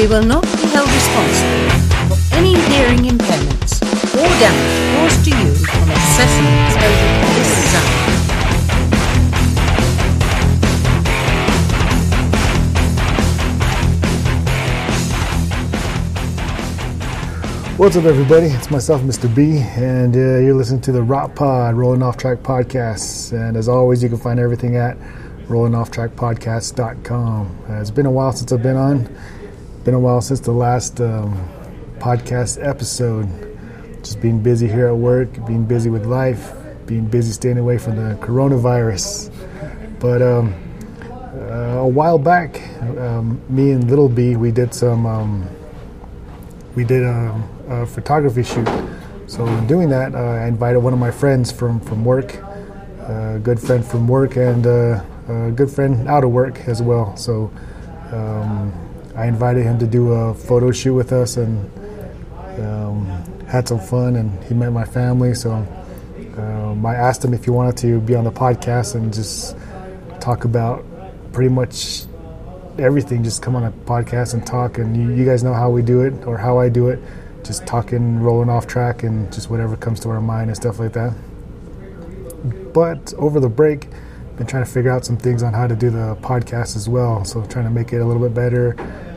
We will not be held responsible for any hearing impairments or damage caused to you from exposure to this sound. What's up, everybody? It's myself, Mr. B, and uh, you're listening to the Rock Pod, Rolling Off Track Podcast. And as always, you can find everything at rollingofftrackpodcast.com. Uh, it's been a while since I've been on. Been a while since the last um, podcast episode. Just being busy here at work, being busy with life, being busy staying away from the coronavirus. But um, uh, a while back, um, me and Little B, we did some. Um, we did a, a photography shoot. So in doing that, uh, I invited one of my friends from from work, a good friend from work, and uh, a good friend out of work as well. So um, I invited him to do a photo shoot with us, and um, had some fun. And he met my family. So um, I asked him if he wanted to be on the podcast and just talk about pretty much everything. Just come on a podcast and talk. And you, you guys know how we do it or how I do it. Just talking, rolling off track, and just whatever comes to our mind and stuff like that. But over the break, been trying to figure out some things on how to do the podcast as well. So trying to make it a little bit better,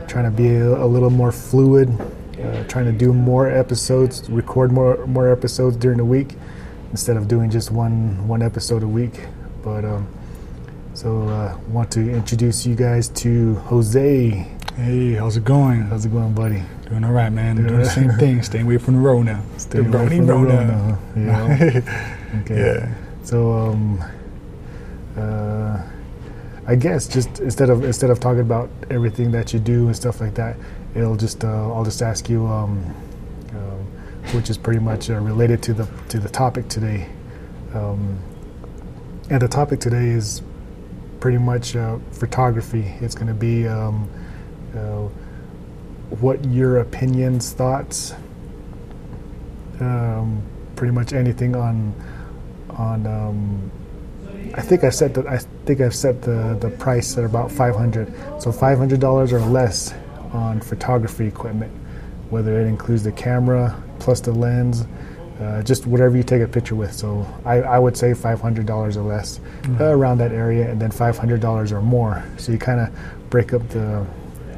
trying to be a, a little more fluid, uh, trying to do more episodes, record more more episodes during the week instead of doing just one one episode a week. But um, so uh, want to introduce you guys to Jose. Hey, how's it going? How's it going, buddy? Doing all right, man. Doing Doing the same thing. Staying away from the road now. Stay the away from the road now, yeah. Okay. Yeah. So um, uh, I guess just instead of instead of talking about everything that you do and stuff like that, it'll just uh, I'll just ask you, um, um, which is pretty much uh, related to the to the topic today. Um, and the topic today is pretty much uh, photography. It's going to be um, uh, what your opinions, thoughts, um, pretty much anything on on. I think I set the I think I've set the the price at about five hundred. So five hundred dollars or less on photography equipment, whether it includes the camera plus the lens. Uh, just whatever you take a picture with. So I, I would say $500 or less uh, around that area, and then $500 or more. So you kind of break up the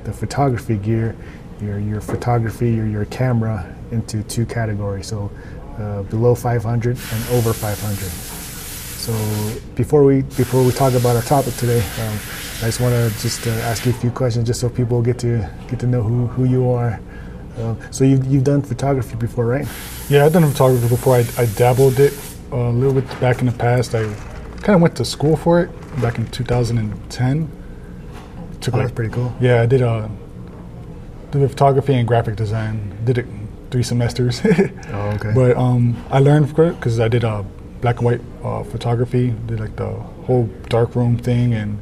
the photography gear, your your photography, your your camera into two categories. So uh, below 500 and over 500. So before we before we talk about our topic today, um, I just want to just uh, ask you a few questions, just so people get to get to know who, who you are. Uh, so you've you've done photography before, right? Yeah, I've done photography before. I, I dabbled it uh, a little bit back in the past. I kind of went to school for it back in 2010. Took Oh, like that's pretty cool. Yeah, I did uh, did photography and graphic design. Did it three semesters. Oh, okay. But um, I learned because I did uh, black and white uh, photography. Did like the whole darkroom thing and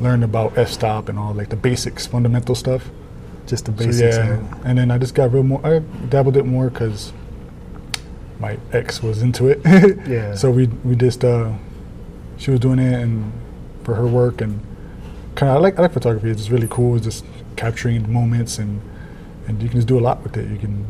learned about f-stop and all like the basics, fundamental stuff. just the So, basics. yeah, of and then I just got real more. I dabbled it more because my ex was into it. Yeah. So we we just uh, she was doing it and for her work and kind of I like I like photography. It's just really cool. It's just capturing moments and and you can just do a lot with it. You can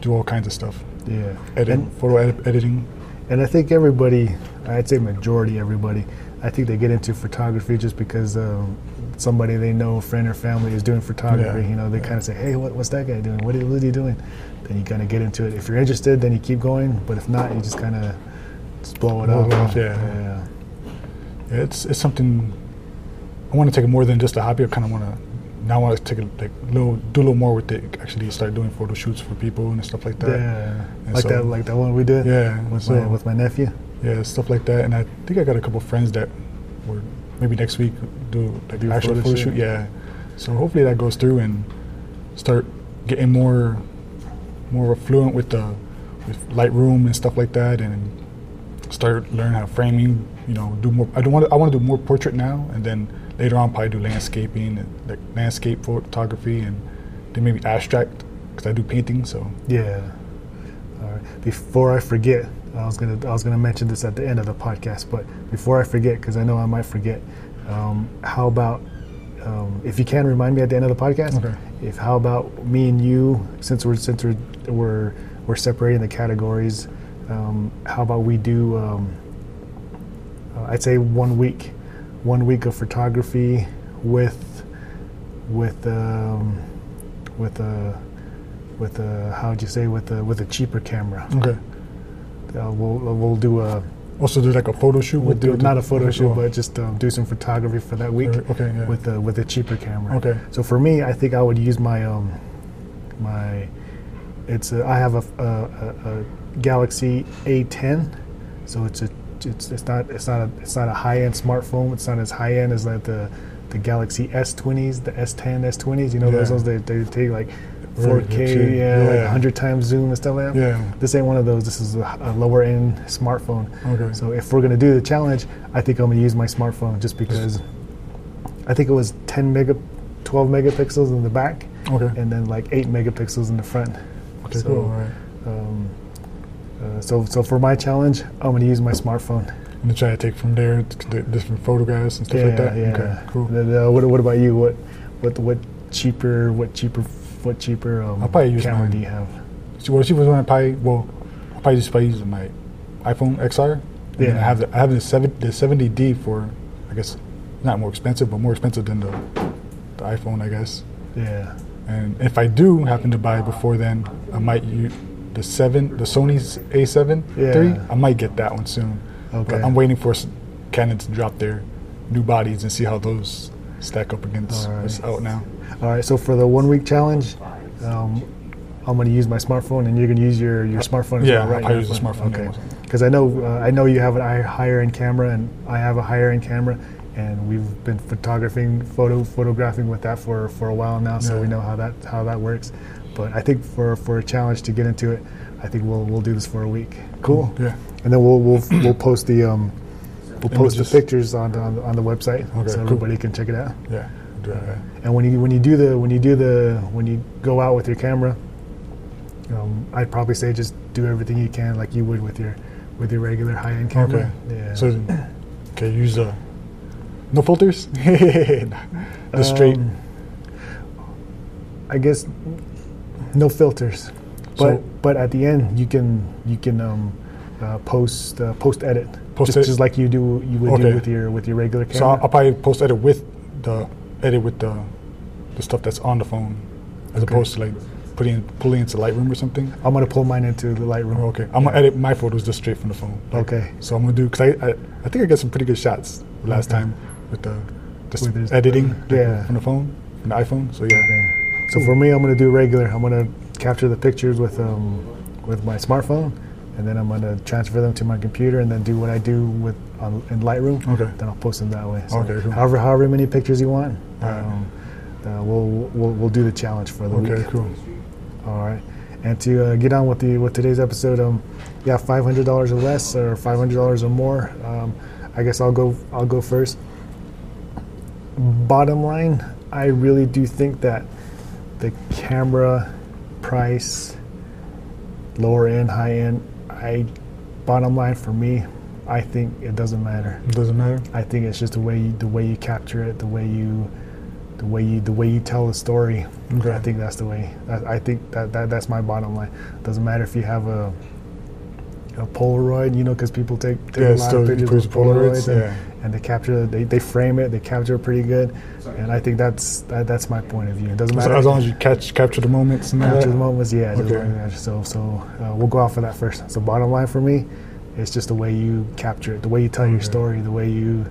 do all kinds of stuff. Yeah. Edit, And, photo edit, editing. And I think everybody, I'd say majority everybody, I think they get into photography just because um, somebody they know, friend or family, is doing photography. Yeah, You know, they yeah. kind of say, "Hey, what, what's that guy doing? What, is, what is he doing?" Then you kind of get into it. If you're interested, then you keep going. But if not, you just kind of just blow it Blow off. it off, yeah. yeah. Yeah, it's it's something I want to take it more than just a hobby. I kind of want to now I want to take it like little do a little more with it. Actually, start doing photo shoots for people and stuff like that. Yeah, And like so- that, like that one we did. Yeah, with so- my with my nephew. Yeah, stuff like that. And I think I got a couple friends that were maybe next week do like Do a actual photo photo shoot? shoot. Yeah. So hopefully that goes through and start getting more more fluent with the with Lightroom and stuff like that, and start learning how framing. You know, do more. I don't want. I want to do more portrait now, and then later on probably do landscaping and like landscape photography, and then maybe abstract because I do painting. So Yeah. All right. Before I forget, I was gonna I was gonna mention this at the end of the podcast, but before I forget, because I know I might forget, um, how about um, if you can remind me at the end of the podcast. Okay. If how about me and you, since we're since we're we're, we're separating the categories, um, how about we do? Um, uh, I'd say one week, one week of photography with with um, with a with a how'd you say with a with a cheaper camera. Okay. Uh, we'll we'll do a Also do like a photo shoot we'll do the, not a photo shoot, but just um, do some photography for that week Okay, yeah. with a with a cheaper camera. Okay. So for me, I think I would use my um my it's a, I have a, a, a, a Galaxy A10, so it's a it's, it's not it's not a it's not a high end smartphone. It's not as high end as like the the Galaxy S20s, the S10, S20s. You know those Yeah. ones they, they take like 4K, good shit. yeah, like 100 times zoom and stuff like that. Yeah. This ain't one of those. This is a, a lower end smartphone. Okay. So if we're gonna do the challenge, I think I'm gonna use my smartphone just because I think it was 10 mega, 12 megapixels in the back, Okay. and then like 8 megapixels in the front. Okay, so, cool. Right. Um, uh, so so for my challenge, I'm gonna use my smartphone. And then try to take from there the different photographs and stuff like that. yeah. Okay, cool. Then, uh, what, what about you? What what what cheaper? What cheaper? What cheaper um, I'll probably use camera mine. do you have? Well, she was one I probably well, I'll probably just probably use my iPhone XR. And Yeah. I have the I have the seven the seventy D for I guess not more expensive, but more expensive than the the iPhone, I guess. Yeah. And if I do happen to buy it before then, I might use the seven, the Sony's A7 Yeah. three. I might get that one soon. Okay. But I'm waiting for Canon to drop their new bodies and see how those stack up against Alright. what's out now. All right. So for the one week challenge, um, I'm gonna use my smartphone, and you're gonna use your, your smartphone. As Yeah, well, right? probably use the smartphone, Okay. Because I know uh, I know you have a higher end camera, and I have a higher end camera, and we've been photographing, photo photographing with that for, for a while now, so Yeah. we know how that how that works. But I think for, for a challenge to get into it, I think we'll we'll do this for a week. Cool. Yeah. And then we'll we'll we'll post the um, we'll post the pictures on on, on the website Okay, so cool. everybody can check it out. Yeah. That. And when you when you do the when you do the when you go out with your camera, um, I'd probably say just do everything you can like you would with your with your regular high end camera. Okay. Yeah. So, okay, use uh, no filters. the straight. Um, I guess no filters, but So- but at the end you can you can um, uh, post uh, post edit Post just, edit. just like you do you would Okay. do with your with your regular camera. So I'll, I'll probably post edit with the edit with the the stuff that's on the phone, as Okay. opposed to like putting pulling into Lightroom or something. I'm gonna pull mine into the Lightroom. Okay, I'm gonna edit my photos just straight from the phone. Like, Okay. So I'm gonna do because I, I I think I got some pretty good shots last Okay. time with the editing yeah. from the phone from the iPhone. So yeah. Okay. So for me, I'm going to do regular. I'm going to capture the pictures with um, with my smartphone, and then I'm going to transfer them to my computer, and then do what I do with on, in Lightroom. Okay. Then I'll post them that way. So Okay, cool. However, however many pictures you want, Alright. um, uh, we'll, we'll we'll do the challenge for the Okay, week. cool. All right. And to uh, get on with the with today's episode, um, yeah, five hundred dollars or less, or five hundred dollars or more. Um, I guess I'll go. I'll go first. Bottom line, I really do think that the camera price, lower end, high end, I bottom line for me, I think it doesn't matter. It doesn't matter. I think it's just the way you, the way you capture it, the way you, the way you the way you tell the story. Okay. I think that's the way. That, I think that, that that's my bottom line. Doesn't matter if you have a a Polaroid, you know, because people take, take Yeah, a lot of pictures with Polaroids, Polaroids, yeah. And they capture they, they frame it, they capture it pretty good, and I think that's that, that's my point of view. It doesn't As, matter as long as you catch capture the moments and capture that. the moments, yeah. it doesn't Okay. So so uh, we'll go off of that first. So bottom line for me, it's just the way you capture it, the way you tell your story, the way you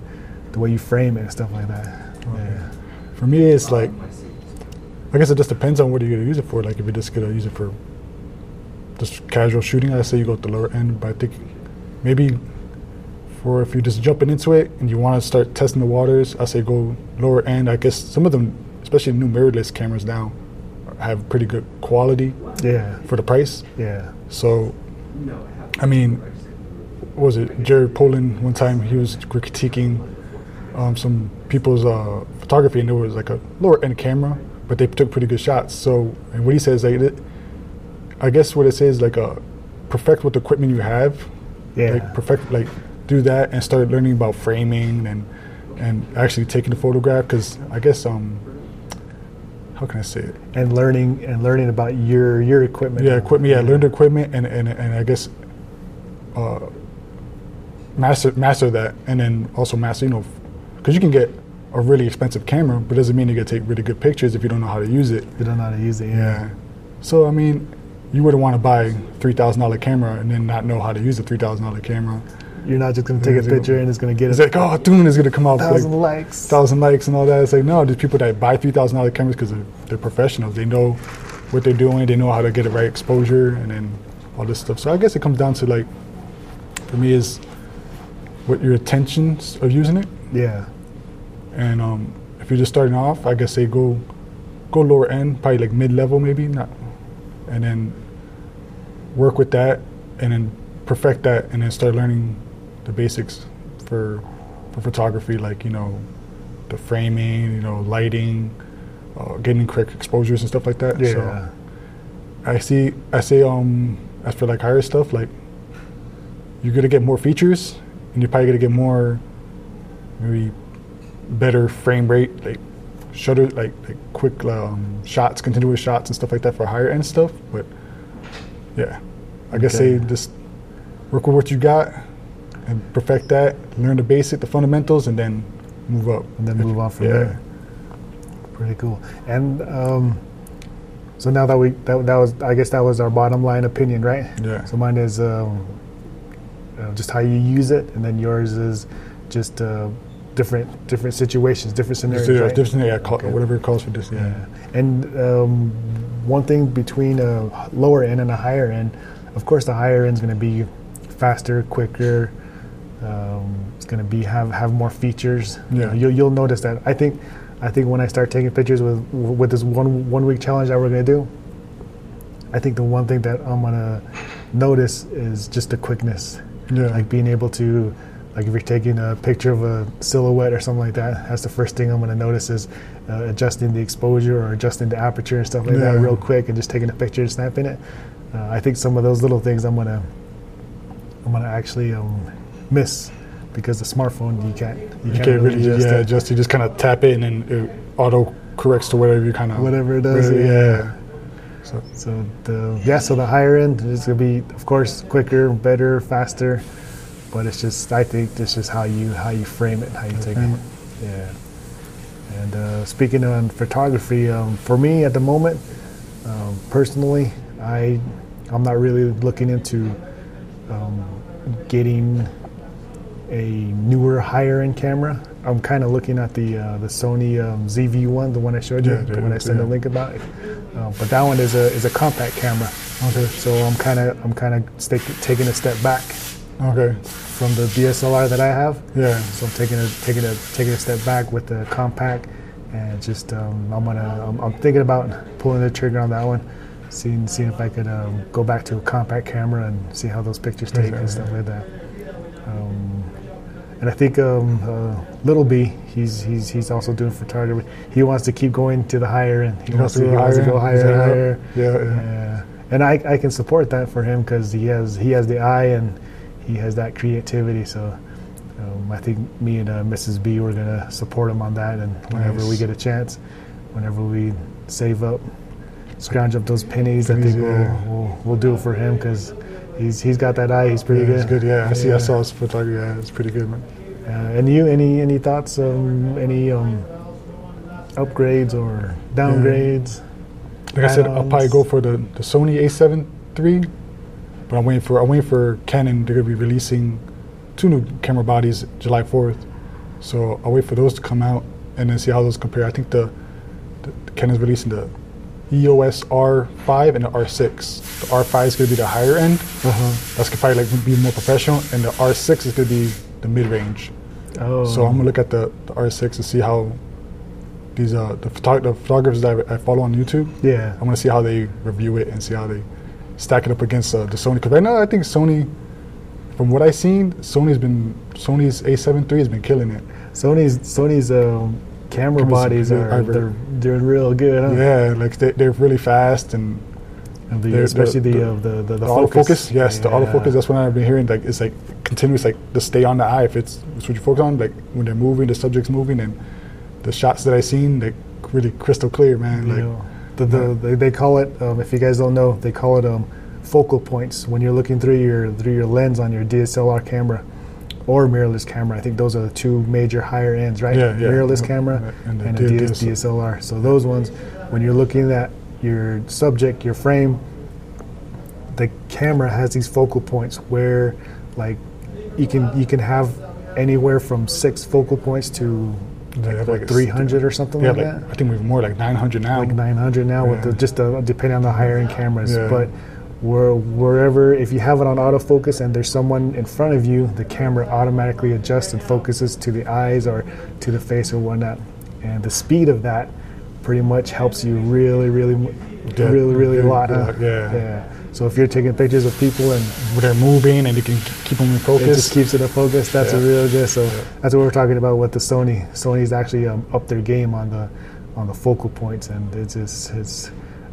the way you frame it and stuff like that. Yeah. For me, it's like, I guess it just depends on what you're gonna use it for. Like, if you're just gonna use it for just casual shooting, I say you go with the lower end. But I think maybe for if you're just jumping into it and you want to start testing the waters, I say go lower end. I guess some of them, especially new mirrorless cameras now, have pretty good quality Yeah. for the price. Yeah. So, I mean, what was it Jared Polin one time he was critiquing um, some people's uh, photography and there was like a lower end camera, but they took pretty good shots. So, and what he says like, it, I guess what it says like uh, perfect what the equipment you have. Yeah. Like perfect like do that and start learning about framing and and actually taking the photograph because I guess um how can I say it? and learning and learning about your your equipment. Yeah, equipment. Yeah, learn the equipment and and, and I guess uh, master master that, and then also master you know because you can get a really expensive camera, but doesn't mean you can take really good pictures if you don't know how to use it. You don't know how to use it. Yeah. Yeah. So I mean, you wouldn't want to buy three thousand dollar camera and then not know how to use a three thousand dollar camera. You're not just gonna take a Yeah, picture and it's gonna get It's like, oh, Dune is gonna come out thousand like likes. thousand likes and all that. It's like no, there's people that buy three thousand dollar cameras because they're, they're professionals. They know what they're doing. They know how to get the right exposure and then all this stuff. So I guess it comes down to like, for me, is what your intentions of using it. Yeah. And um, if you're just starting off, I guess say go go lower end, probably like mid level maybe, not, and then work with that, and then perfect that, and then start learning the basics for for photography, like you know the framing, you know lighting, uh, getting correct exposures and stuff like that. Yeah. So I see. I say um as for like higher stuff, like you're gonna get more features, and you're probably gonna get more maybe better frame rate, like shutter, like like quick um, shots, continuous shots, and stuff like that for higher end stuff. But yeah, I guess Okay. say just work with what you got and perfect that, learn the basic, the fundamentals, and then move up. And then move on from yeah. there. Pretty cool. And um, so now that we that, that was I guess that was our bottom line opinion, right? Yeah. So mine is um, uh, just how you use it, and then yours is just uh, different different situations, different scenarios. Just, uh, right? different- yeah, call, Okay. whatever it calls for this. Yeah. Yeah. And um, one thing between a lower end and a higher end, of course, the higher end is going to be faster, quicker. Um, it's going to be have have more features. You Yeah. know, you'll, you'll notice that. I think I think when I start taking pictures with with this one one week challenge that we're going to do, I think the one thing that I'm going to notice is just the quickness Yeah. like being able to like if you're taking a picture of a silhouette or something like that that's the first thing i'm going to notice is uh, adjusting the exposure or adjusting the aperture and stuff like that real quick and just taking a picture and snapping it uh, i think some of those little things i'm going to i'm going to actually um, miss because the smartphone you can't you, you can't really, adjust yeah, it. just you just kind of tap it and then it auto corrects to whatever you kind of Whatever it does, yeah. yeah. So so the yeah so the higher end is going to be of course quicker better faster but it's just i think this is how you how you frame it how you take frame it Yeah. And uh, speaking on photography, um, for me at the moment, um, personally, I I'm not really looking into um, getting a newer, higher end camera. I'm kind of looking at the uh, the Sony um, ZV-1, the one I showed you, Yeah, the one I sent a link about. Uh, but that one is a is a compact camera. Okay. So I'm kind of I'm kind of taking a step back okay, from the DSLR that I have. yeah, So I'm taking a taking a taking a step back with the compact, and just um, I'm gonna I'm, I'm thinking about pulling the trigger on that one, seeing seeing if I could um, go back to a compact camera and see how those pictures take and stuff like that. Um, and I think um, uh, Little B, he's he's he's also doing photography. He wants to keep going to the higher end. He, wants, to, go he wants to higher, go higher and higher. yeah, yeah. Yeah. And I, I can support that for him because he has he has the eye and he has that creativity. So um, I think me and uh, Mrs. B we're gonna support him on that. And whenever we get a chance, whenever we save up, scrounge up those pennies, I think yeah. we'll, we'll we'll do it for him because he's he's got that eye. He's pretty yeah, good. it's good. Yeah, I see. Yeah. I saw his photography. Yeah, it's pretty good, man. Uh, and you, any any thoughts? Um, any um, upgrades or downgrades? Like I said, I'll probably go for the, the Sony A7 III, but I'm waiting for I'm waiting for Canon. They're gonna be releasing two new camera bodies July 4th, so I'll wait for those to come out and then see how those compare. I think the, the, the Canon's releasing the EOS R5 and the R6. The R5 is gonna be the higher end. Uh-huh. That's gonna probably like be more professional, and the R6 is gonna be the mid range. Oh, So I'm gonna look at the, the R6 to see how these uh the, photog- the photographers that I, I follow on YouTube. yeah. I'm gonna see how they review it and see how they stack it up against uh, the Sony. Because right now, I think Sony, from what I've seen, Sony's been Sony's A7 III has been killing it. Sony's Sony's um, camera Cameras bodies are- are they're they're real good. Huh? Yeah, like they, they're really fast and And the, especially the, the- uh, the, the, the, The focus. autofocus, yes, the Yeah. autofocus. That's what I've been hearing. Like it's like continuous, like to stay on the eye. If it's, it's what you focus on, like when they're moving, the subject's moving, and the shots that I seen, like really crystal clear, man. Like know, the, the, they, they call it, um, if you guys don't know, they call it um, focal points when you're looking through your through your lens on your DSLR camera or mirrorless camera. I think those are the two major higher ends, right? Yeah, yeah. Mirrorless Yeah, camera and and, a DS, DSLR. So those ones, when you're looking at your subject, your frame, the camera has these focal points where, like, you can you can have anywhere from six focal points to like, like a 300 or something yeah, like like, that I think we've more like 900 now. like 900 now with the, just uh, depending on the higher end cameras. Yeah. But where, wherever, if you have it on autofocus and there's someone in front of you, the camera automatically adjusts and focuses to the eyes or to the face or whatnot. And the speed of that pretty much helps you really, really, Yeah, really, really a lot. Huh? yeah. yeah. So if you're taking pictures of people and they're moving and you can keep them in focus, it just keeps it in focus. That's a real good. So that's what we're talking about with the Sony. Sony's actually um, up their game on the on the focal points, and it's just it's.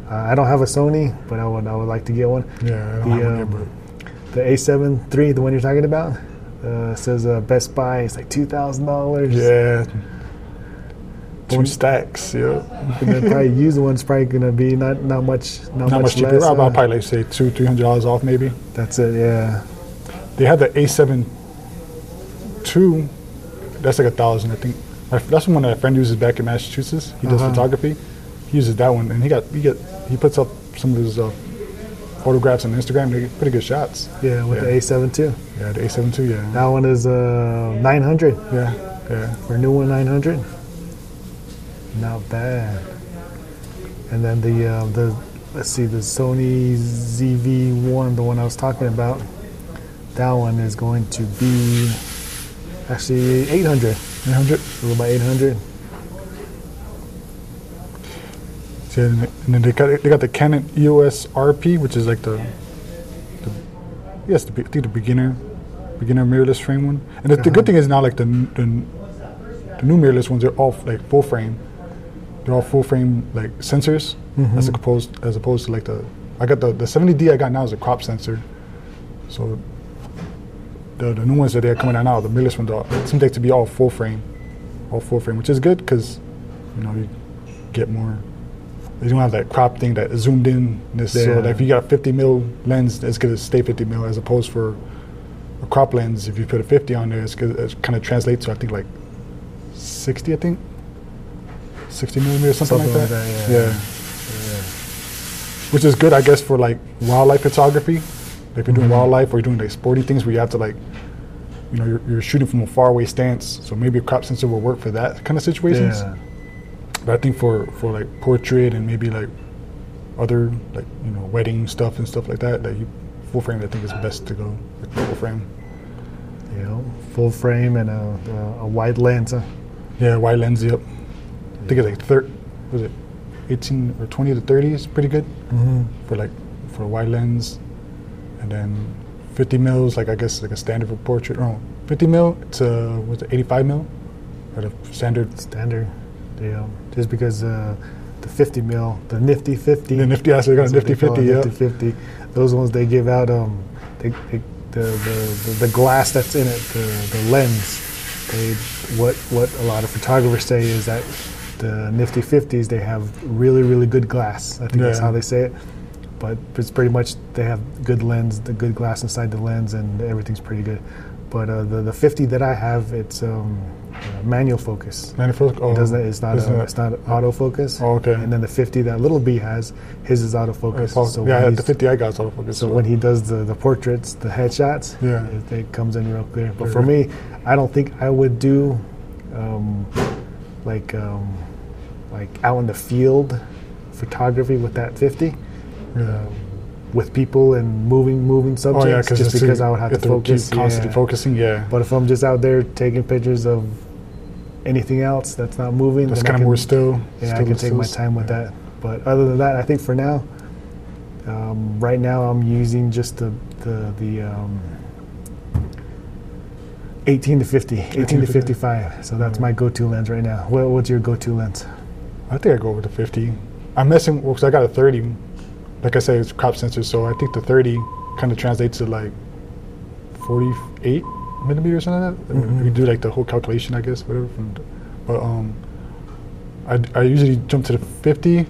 Uh, I don't have a Sony, but I would I would like to get one. yeah, I don't The, have one yet, um, the A7 III, the one you're talking about, uh, says uh, Best Buy is like two thousand dollars. yeah. Two stacks, yeah. and then probably used one's probably gonna be not not much not, Not much cheaper. less. I'll, I'll uh, probably like say two, three hundred dollars off maybe. that's it. Yeah. They had the A7 two. That's like a thousand, I think. My- That's one that a friend uses back in Massachusetts. He does Uh-huh. photography. He uses that one, and he got he get he puts up some of his uh, photographs on Instagram. They get pretty good shots. Yeah, with Yeah. the A7 two. Yeah, the A7 two. Yeah, That one is uh 900 yeah, yeah. for new one 900. Not bad. And then the uh, the let's see the Sony ZV1, the one I was talking about. That one is going to be actually 800. 900. A little by 800. Yeah, and then they got they got the Canon EOS RP, which is like the, the yes, the, I think the beginner beginner mirrorless frame one. And the, the good thing is now like the, the the new mirrorless ones, they're all like full frame. They're all full frame like sensors, as mm-hmm. opposed as opposed to like the I got the the 70D I got now is a crop sensor. So the the new ones that they're coming out now, the mirrorless ones, are, it seems like to be all full frame, all full frame, which is good because you know you get more they don't have that crop thing that zoomed in. This, So Yeah. that if you got a 50 mil lens, it's gonna stay 50 mil as opposed for a crop lens. If you put a 50 on there, it's gonna kind of translates to I think like 60, I think 60 millimeter, something, Something like like that. that, yeah. Which is good, I guess, for like wildlife photography. If you're Mm-hmm. doing wildlife or you're doing like sporty things where you have to like, you know, you're, you're shooting from a far away stance. So maybe a crop sensor will work for that kind of situations. Yeah. But I think for for like portrait and maybe like other like you know wedding stuff and stuff like that, that you full frame I think is best to go like full frame. You know, full frame and a, a, a wide lens. Huh? Yeah, wide lens. Yep. I think it's like third. Was it eighteen or twenty to thirty is pretty good Mm-hmm. for like for a wide lens, and then fifty mils like I guess like a standard for portrait. Oh, 50 mil to what's it eighty five mil, or the standard. Standard. Yeah. Just because uh, the 50 mil, the nifty 50. The nifty, I said, got a That's what nifty fifty. it, Yeah. Nifty 50. Those ones they give out. Um, they, they, the, the, the the glass that's in it, the, the lens. They what what a lot of photographers say is that the nifty 50s they have really really good glass. I think that's how they say it. But it's pretty much they have good lens, the good glass inside the lens, and everything's pretty good. But uh, the the 50 that I have, it's um, uh, manual focus. Manifold. Oh, It doesn't. It's not. A, it's not autofocus. Oh, okay. And then the 50 that little B has, his is autofocus. Oh, So yeah, the 50 I got is autofocus. So when he does the, the portraits, the headshots, Yeah. it, it comes in real clear. But for me, I don't think I would do um, like um, like out in the field photography with that 50 yeah. um, with people and moving moving oh subjects. yeah, just because I would have to, focus. keep constantly yeah. focusing. Yeah, But if I'm just out there taking pictures of anything else that's not moving, that's kind of more still. yeah, I can take my time with that. But other than that, I think for now, um, right now I'm using just the the the um, 18 to 50, 18, to 50. 55. So that's my go-to lens right now. What, what's your go-to lens? I think I go with the 50. I'm messing because I got a 30, like I said, it's crop sensor. So I think the 30 kind of translates to like 48 millimeters or something like that. Mhm. We do like the whole calculation, I guess, whatever. From, but um, I, I usually jump to the 50,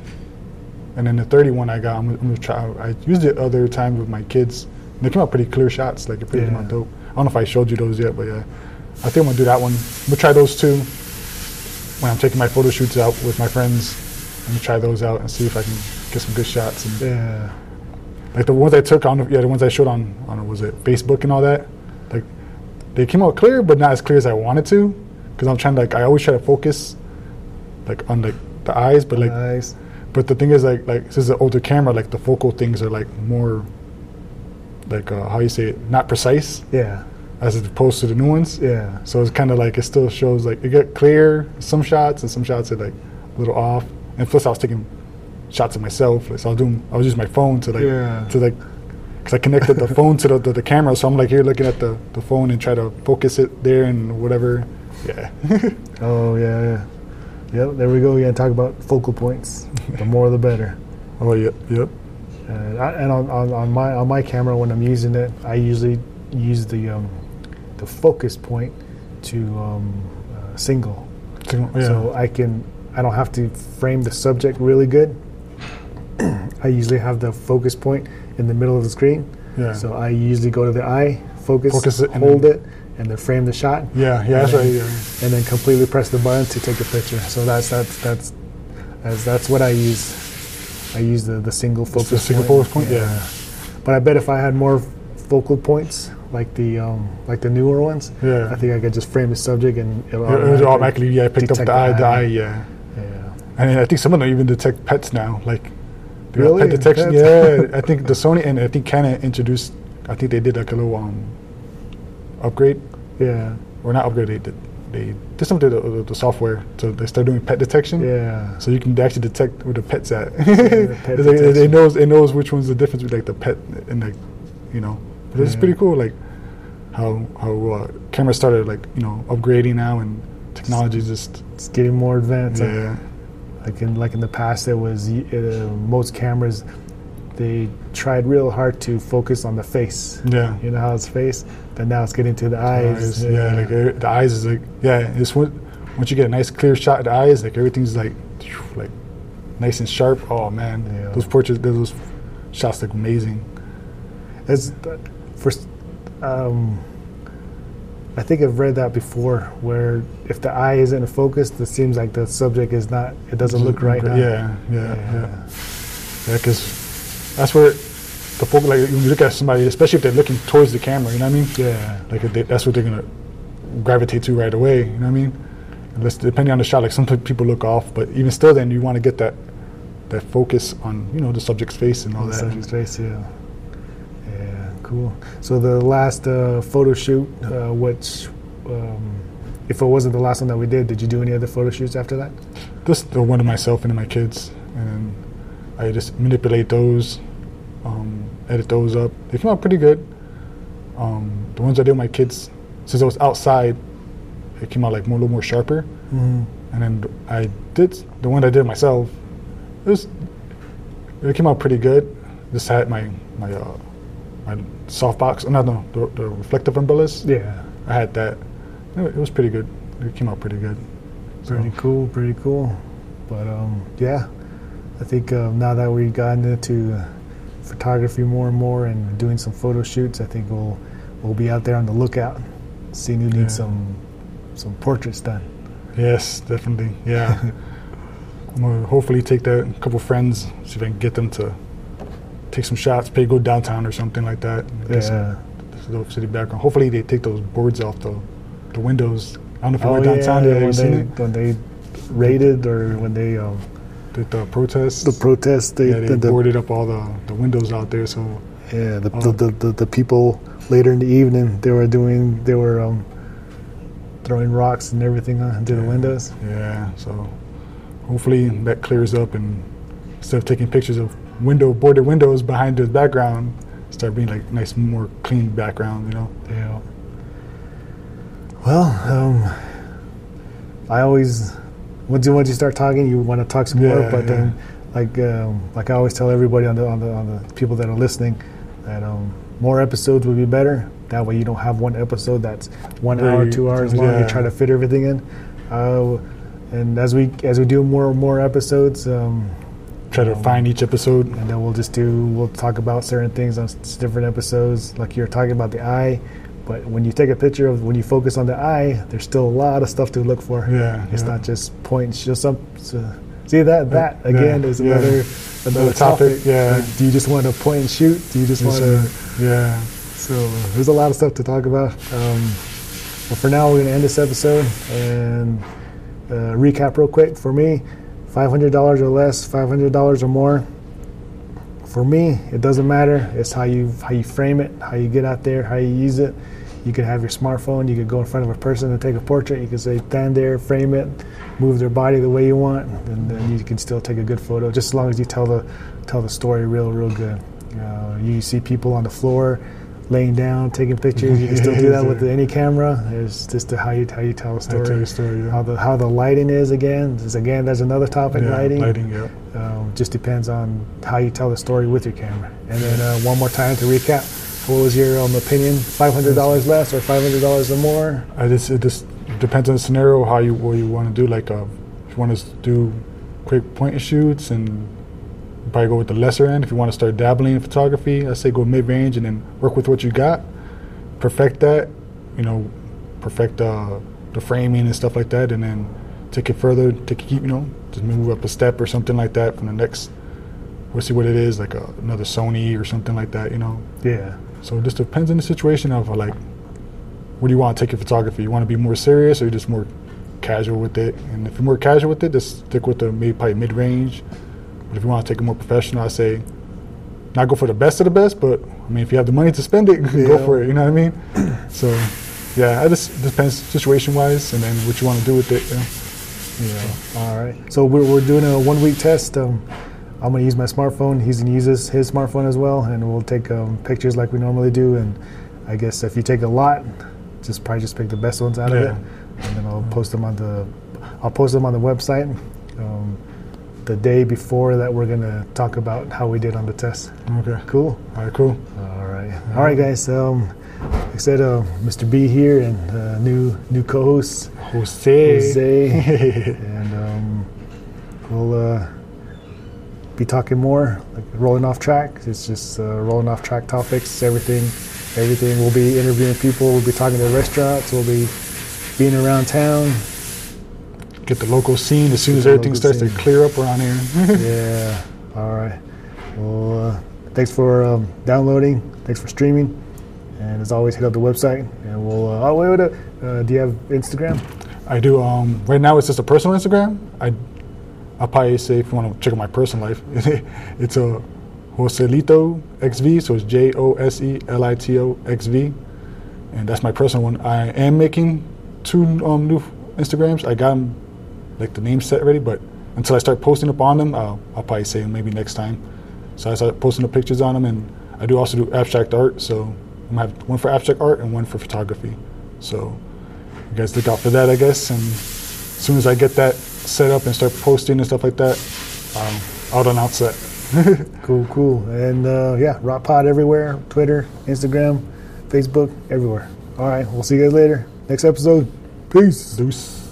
and then the 31 I got. I'm, gonna- I'm gonna try. I used it other times with my kids. And they came out pretty clear shots. Like it pretty came Yeah. out dope. I don't know if I showed you those yet, but yeah, I think I'm gonna do that one. We'll try those two when I'm taking my photo shoots out with my friends. I'm gonna try those out and see if I can get some good shots. And Yeah. like the ones I took on, yeah, the ones I showed on, on was it Facebook and all that. Like they came out clear, but not as clear as I wanted to, because I'm trying to like I always try to focus, like on like the eyes, but like nice. but the thing is like like this is an older camera, like the focal things are like more, like uh, how you say it, not precise Yeah. As opposed to the new ones. Yeah. So it's kind of like it still shows like it get clear some shots and some shots are like a little off. And plus I was taking shots of myself, like, so I was doing I was using my phone to like Yeah. to like because I connected the phone to the, the, the camera, so I'm like here looking at the, the phone and try to focus it there and whatever. Yeah, Oh yeah. yeah. Yep. There we go. Yeah. Talk about focal points. The more, the better. oh yep, yep, And, I, and on, on, on my on my camera when I'm using it, I usually use the um, the focus point to um, uh, single, So, yeah. so I can I don't have to frame the subject really good. I usually have the focus point in the middle of the screen, yeah. so I usually go to the eye, focus, Focus it and hold then- it, and then frame the shot, yeah, yeah, that's right. Yeah. and then completely press the button to take a picture. So that's that's that's that's, that's what I use. I use the, the single focus. the single point. focus point? Yeah. But I bet if I had more focal points, like the um, like the newer ones, Yeah. I think I could just frame the subject and it'll It, it automatically yeah, picked up the eye, the eye, yeah. Yeah. And I think some of them even detect pets now, like Really? pet detection. Pets? Yeah, I think the Sony and I think Canon introduced. I think they did like a little um, upgrade, Yeah. or not upgrade. They did they did something to the, the software, so they started doing pet detection. Yeah. So you can actually detect where the pet's at. the pet it, it knows it knows which one's the difference between like the pet and like, you know. But it's Yeah. pretty cool, like how how uh, cameras started like you know upgrading now and technology just It's getting more advanced. Like- yeah Like in like in the past, there was uh, most cameras. They tried real hard to focus on the face. yeah. You know how it's face, but now it's getting to the eyes. eyes, yeah, like uh, the eyes is like yeah. It's when, once you get a nice clear shot of the eyes, like everything's like like nice and sharp. Oh man, Yeah. those portraits, those shots look amazing. It's first. Um, I think I've read that before, where if the eye isn't focused, it seems like the subject is not. It doesn't look right. Yeah, now. yeah, yeah, Yeah. yeah. Because that's where the focus. Like when you look at somebody, especially if they're looking towards the camera, you know what I mean? Yeah. Like they, that's what they're gonna gravitate to right away. You know what I mean? Unless depending on the shot, like some people look off, but even still, then you want to get that that focus on you know the subject's face and all the that. subject's face. Yeah. Cool. So the last uh, photo shoot, uh, which, um, if it wasn't the last one that we did, did you do any other photo shoots after that? Just the one of myself and my kids, and I just manipulate those, um, edit those up. They came out pretty good. Um, the ones I did with my kids, since I was outside, it came out like more, a little more sharper. Mm-hmm. And then I did the one I did myself. It was, it came out pretty good. Just had my my uh, my softbox, no, no, the, the reflective umbrellas. Yeah. I had that. It, it was pretty good. It came out pretty good. So- Pretty cool, pretty cool. But um, yeah, I think um, now that we've gotten into uh, photography more and more and doing some photo shoots, I think we'll we'll be out there on the lookout, seeing who needs Yeah. some some portraits done. Yes, definitely. Yeah. I'm gonna hopefully take that a couple friends, see if I can get them to take some shots, maybe go downtown or something like that. and get some Yeah. little city background. Hopefully they take those boards off the the windows. I don't know if you Oh went yeah, downtown there. When they when they raided or when they um, The, the protests. the protests, they, yeah, they the, the- boarded up all the, the windows out there. So yeah the, Oh. the, the, the the people later in the evening they were doing they were um, throwing rocks and everything onto the windows. yeah, so hopefully that clears up and instead of taking pictures of window boarded windows behind the background, start being like nice, more clean background. You know. Yeah. Well, um, I always once you once you start talking, you want to talk some more, Yeah, but then like um, like I always tell everybody on the on the on the people that are listening that um, more episodes would be better. That way you don't have one episode that's one Very- hour, two hours long. You try to fit everything in. Uh, and as we as we do more and more episodes, um, Try to find each episode. and then we'll just do we'll talk about certain things on different episodes like you're talking about the eye but when you take a picture of when you focus on the eye there's still a lot of stuff to look for Yeah, it's yeah. not just point and show some so, see that that yeah, again is yeah. another another Another topic, topic yeah. Like, do you just want to point and shoot do you just want to yeah. so there's a lot of stuff to talk about um, but for now we're going to end this episode and uh, recap real quick for me $500 or less $500 or more. For me it doesn't matter. It's how you how you frame it how you get out there how you use it. You could have your smartphone you could go in front of a person and take a portrait. You could say stand there frame it move their body the way you want and then you can still take a good photo just as long as you tell the tell the story real real good. Uh, you see people on the floor laying down taking pictures you can still do that with any camera it's just the, how you how you tell a tell story the story, yeah. how the how the lighting is again is again there's another topic Yeah, lighting lighting, yeah. um, just depends on how you tell the story with your camera. And then uh, one more time to recap, what was your um, opinion? Five hundred dollars less or five hundred dollars or more? I just it just depends on the scenario how you what you want to do. Like uh, if you want to do quick point and shoots, and probably go with the lesser end. If you want to start dabbling in photography, I say go mid range and then work with what you got, perfect that. You know, perfect uh, the framing and stuff like that, and then take it further. Take it, keep you know just move up a step or something like that from the next. We'll see what it is, like a, another Sony or something like that. You know. Yeah, So it just depends on the situation of uh, like, what do you want to take your photography? You want to be more serious or just more casual with it? And if you're more casual with it, just stick with the maybe probably mid range. But if you want to take it more professional, I say, not go for the best of the best, but I mean, if you have the money to spend it, go for it. You know what I mean? so, yeah, it just depends situation wise, and then what you want to do with it. You know? yeah. All right. So we're, we're doing a one week test. Um, I'm gonna use my smartphone. He's gonna use his, his smartphone as well, and we'll take um, pictures like we normally do. And I guess if you take a lot, just probably just pick the best ones out of it, and then I'll post them on the I'll post them on the website. Um, the day before that, we're gonna talk about how we did on the test. Okay. Cool. All right. Cool. All right. All right, guys. Um, like I said, uh, Mr. B here and uh, new new co-host Jose. Jose, and um, we'll uh, be talking more like rolling off track. It's just uh, rolling off track topics. Everything, everything. We'll be interviewing people. We'll be talking to restaurants. We'll be being around town. Get the local scene as soon as everything starts to clear up around here. yeah. All right. Well, uh, thanks for um, downloading. Thanks for streaming. And as always, hit up the website, and we'll. Uh, oh wait, wait, wait. Uh, do you have Instagram? I do. Um, right now, it's just a personal Instagram. I, I'll probably say if you want to check out my personal life, it's a Joselito XV. So it's J O S E L I T O X V, and that's my personal one. I am making two um, new Instagrams. I got them like the name set ready, but until I start posting up on them, I'll, I'll probably say maybe next time. So I start posting the pictures on them, and I do also do abstract art. So I'm gonna have one for abstract art and one for photography. So you guys look out for that, I guess. And as soon as I get that set up and start posting and stuff like that, um, I'll announce that. Cool, cool. And uh, yeah, Rock Pod everywhere Twitter, Instagram, Facebook, everywhere. All right, we'll see you guys later. Next episode. Peace. Deuce.